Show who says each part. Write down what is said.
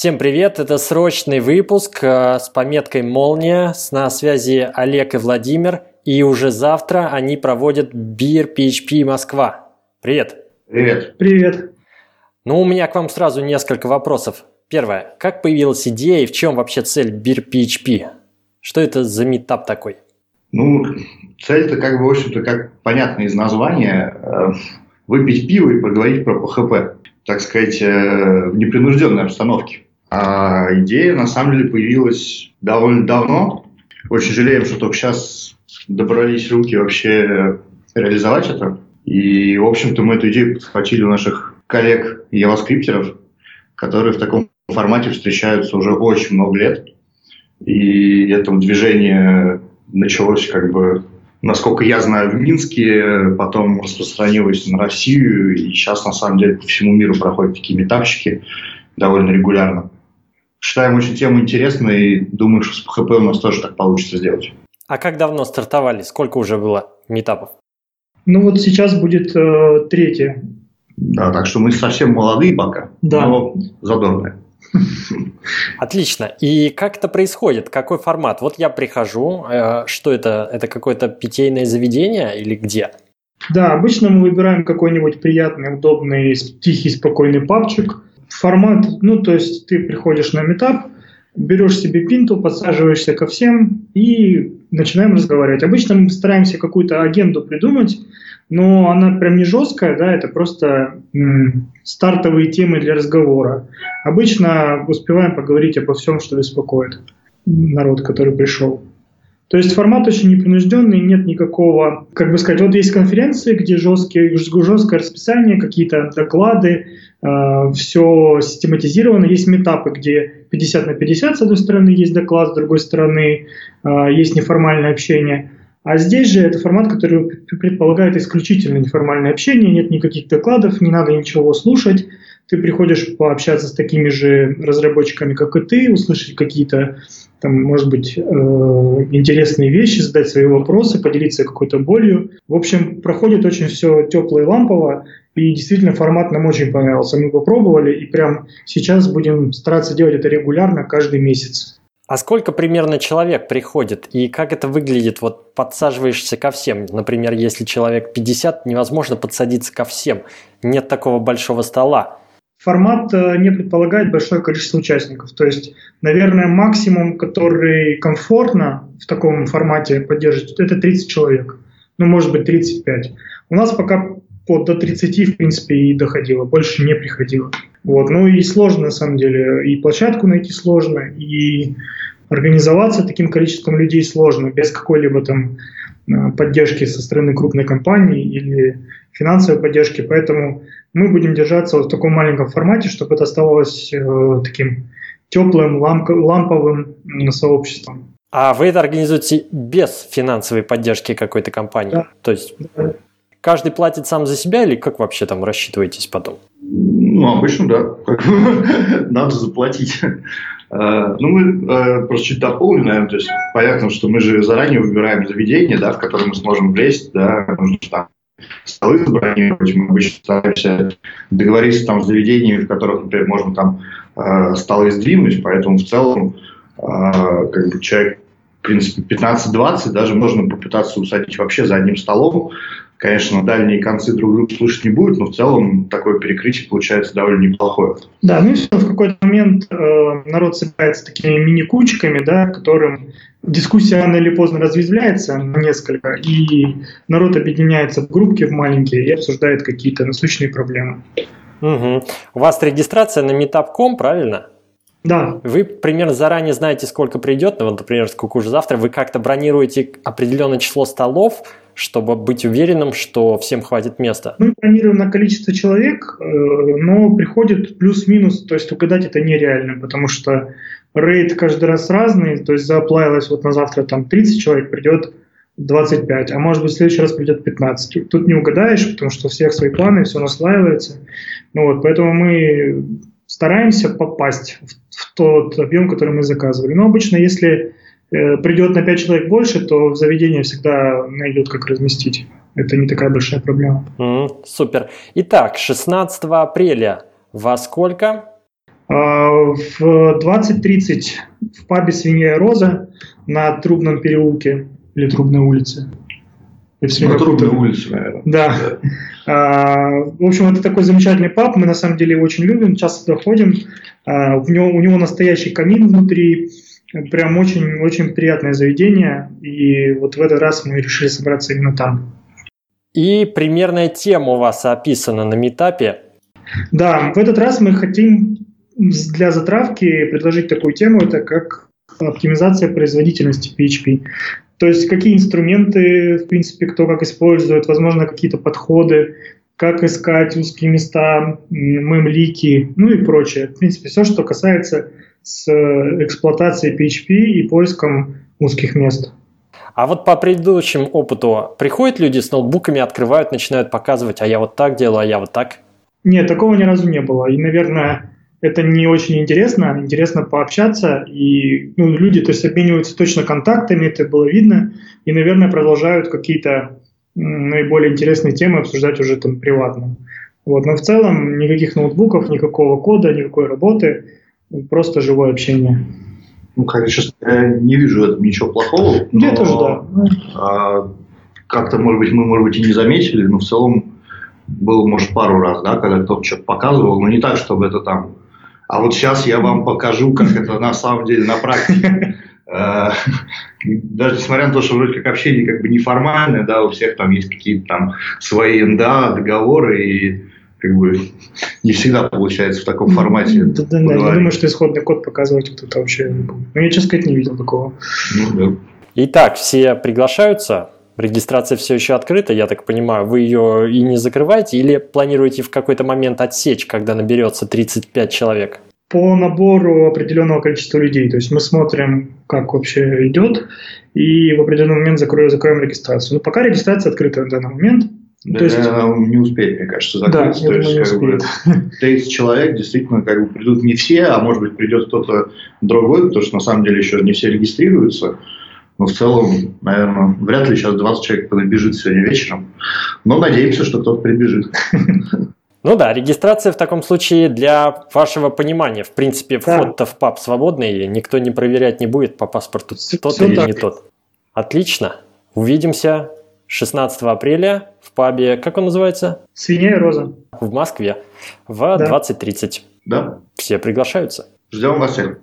Speaker 1: Всем привет, это срочный выпуск э, с пометкой «Молния». С на связи Олег и Владимир, и уже завтра они проводят Beer PHP Москва. Привет.
Speaker 2: Привет.
Speaker 3: Привет.
Speaker 1: Ну, у меня к вам сразу несколько вопросов. Первое. Как появилась идея и в чем вообще цель Beer PHP? Что это за метап такой?
Speaker 2: Ну, цель-то как бы, в общем-то, как понятно из названия, э, выпить пиво и поговорить про ПХП, так сказать, э, в непринужденной обстановке. А идея, на самом деле, появилась довольно давно. Очень жалеем, что только сейчас добрались руки вообще реализовать это. И, в общем-то, мы эту идею подхватили у наших коллег явоскриптеров, которые в таком формате встречаются уже очень много лет. И это движение началось как бы, насколько я знаю, в Минске, потом распространилось на Россию, и сейчас, на самом деле, по всему миру проходят такие метапчики довольно регулярно считаем очень тему интересной и думаю, что с PHP у нас тоже так получится сделать.
Speaker 1: А как давно стартовали? Сколько уже было метапов?
Speaker 3: Ну вот сейчас будет э, третье.
Speaker 2: Да, так что мы совсем молодые пока,
Speaker 3: да.
Speaker 2: но задорные.
Speaker 1: Отлично. И как это происходит? Какой формат? Вот я прихожу, э, что это? Это какое-то питейное заведение или где?
Speaker 3: Да, обычно мы выбираем какой-нибудь приятный, удобный, тихий, спокойный папчик, формат, ну, то есть ты приходишь на метап, берешь себе пинту, подсаживаешься ко всем и начинаем разговаривать. Обычно мы стараемся какую-то агенду придумать, но она прям не жесткая, да, это просто м, стартовые темы для разговора. Обычно успеваем поговорить обо всем, что беспокоит народ, который пришел. То есть формат очень непринужденный, нет никакого, как бы сказать, вот есть конференции, где жесткие, жесткое расписание, какие-то доклады, э, все систематизировано. Есть метапы, где 50 на 50 с одной стороны есть доклад, с другой стороны э, есть неформальное общение. А здесь же это формат, который предполагает исключительно неформальное общение, нет никаких докладов, не надо ничего слушать. Ты приходишь пообщаться с такими же разработчиками, как и ты, услышать какие-то там, может быть, э, интересные вещи, задать свои вопросы, поделиться какой-то болью. В общем, проходит очень все тепло и лампово, и действительно формат нам очень понравился. Мы попробовали, и прям сейчас будем стараться делать это регулярно, каждый месяц.
Speaker 1: А сколько примерно человек приходит и как это выглядит? Вот подсаживаешься ко всем. Например, если человек 50, невозможно подсадиться ко всем. Нет такого большого стола
Speaker 3: формат э, не предполагает большое количество участников. То есть, наверное, максимум, который комфортно в таком формате поддерживать, это 30 человек. Ну, может быть, 35. У нас пока вот до 30, в принципе, и доходило, больше не приходило. Вот. Ну и сложно, на самом деле, и площадку найти сложно, и организоваться таким количеством людей сложно, без какой-либо там поддержки со стороны крупной компании или финансовой поддержки. Поэтому мы будем держаться вот в таком маленьком формате, чтобы это оставалось э, таким теплым, ламп, ламповым сообществом.
Speaker 1: А вы это организуете без финансовой поддержки какой-то компании?
Speaker 3: Да.
Speaker 1: То есть да. каждый платит сам за себя или как вообще там рассчитываетесь потом?
Speaker 2: Ну, обычно, да. Надо заплатить. Э, ну, мы э, просто чуть дополним, наверное, то есть понятно, что мы же заранее выбираем заведение, да, в которое мы сможем влезть, да, нужно там столы забронировать, мы обычно стараемся договориться там с заведениями, в которых, например, можно там э, столы сдвинуть, поэтому в целом как бы человек, в принципе, 15-20 даже можно попытаться усадить вообще за одним столом, Конечно, дальние концы друг друга слушать не будет, но в целом такое перекрытие получается довольно неплохое.
Speaker 3: Да, ну и в какой-то момент э, народ собирается такими мини-кучками, да, которым дискуссия рано или поздно разветвляется на несколько, и народ объединяется в группки, в маленькие, и обсуждает какие-то насущные проблемы.
Speaker 1: Угу. У вас регистрация на meetup.com, правильно?
Speaker 3: Да.
Speaker 1: Вы примерно заранее знаете, сколько придет, ну, вот, например, сколько уже завтра, вы как-то бронируете определенное число столов, чтобы быть уверенным, что всем хватит места?
Speaker 3: Мы планируем на количество человек, э, но приходит плюс-минус, то есть угадать это нереально, потому что рейд каждый раз разный, то есть заплавилось вот на завтра там 30 человек, придет 25, а может быть в следующий раз придет 15. Тут не угадаешь, потому что у всех свои планы, все наслаивается. Ну вот, поэтому мы стараемся попасть в, в тот объем, который мы заказывали. Но обычно, если придет на 5 человек больше, то в заведение всегда найдет, как разместить. Это не такая большая проблема.
Speaker 1: Mm, супер. Итак, 16 апреля во сколько?
Speaker 3: В 20.30 в пабе «Свинья и роза» на Трубном переулке или Трубной улице.
Speaker 2: Я все время Трубной улице, наверное.
Speaker 3: Да. да. В общем, это такой замечательный паб, мы на самом деле его очень любим, часто туда ходим. У него, у него настоящий камин внутри, прям очень-очень приятное заведение, и вот в этот раз мы решили собраться именно там.
Speaker 1: И примерная тема у вас описана на метапе.
Speaker 3: Да, в этот раз мы хотим для затравки предложить такую тему, это как оптимизация производительности PHP. То есть какие инструменты, в принципе, кто как использует, возможно, какие-то подходы, как искать узкие места, мемлики, ну и прочее. В принципе, все, что касается с эксплуатацией PHP и поиском узких мест.
Speaker 1: А вот по предыдущему опыту приходят люди с ноутбуками, открывают, начинают показывать, а я вот так делаю, а я вот так?
Speaker 3: Нет, такого ни разу не было. И, наверное, это не очень интересно. Интересно пообщаться. И ну, люди то есть, обмениваются точно контактами, это было видно. И, наверное, продолжают какие-то наиболее интересные темы обсуждать уже там приватно. Вот. Но в целом никаких ноутбуков, никакого кода, никакой работы, просто живое общение.
Speaker 2: Ну, честно, я не вижу в этом ничего плохого.
Speaker 3: Но, я тоже, да.
Speaker 2: А, как-то, может быть, мы, может быть, и не заметили, но в целом было, может, пару раз, да, когда кто-то что-то показывал, но не так, чтобы это там... А вот сейчас я вам покажу, как это на самом деле на практике. Э, даже несмотря на то, что вроде как общение как бы неформальное, да, у всех там есть какие-то там свои НДА, договоры, и как бы не всегда получается в таком формате.
Speaker 3: Да, да, да, я думаю, что исходный код показывать это вообще... Ну, я, честно сказать, не видел такого. Ну,
Speaker 1: да. Итак, все приглашаются. Регистрация все еще открыта, я так понимаю. Вы ее и не закрываете или планируете в какой-то момент отсечь, когда наберется 35 человек?
Speaker 3: По набору определенного количества людей. То есть мы смотрим, как вообще идет, и в определенный момент закроем, закроем регистрацию. Но пока регистрация открыта на данный момент.
Speaker 2: Да, то есть... не успеет, мне кажется, закрыться. Да, то есть, как бы, 30 человек действительно как бы придут не все, а может быть придет кто-то другой, потому что на самом деле еще не все регистрируются. Но в целом, наверное, вряд ли сейчас 20 человек подбежит сегодня вечером. Но надеемся, что кто-то прибежит.
Speaker 1: Ну да, регистрация в таком случае для вашего понимания. В принципе, вход-то в паб свободный, никто не проверять не будет по паспорту, тот Все или так. не тот. Отлично. Увидимся 16 апреля в пабе, как он называется?
Speaker 3: Свинья и роза.
Speaker 1: В Москве в да. 20.30.
Speaker 2: Да.
Speaker 1: Все приглашаются.
Speaker 2: Ждем вас всех.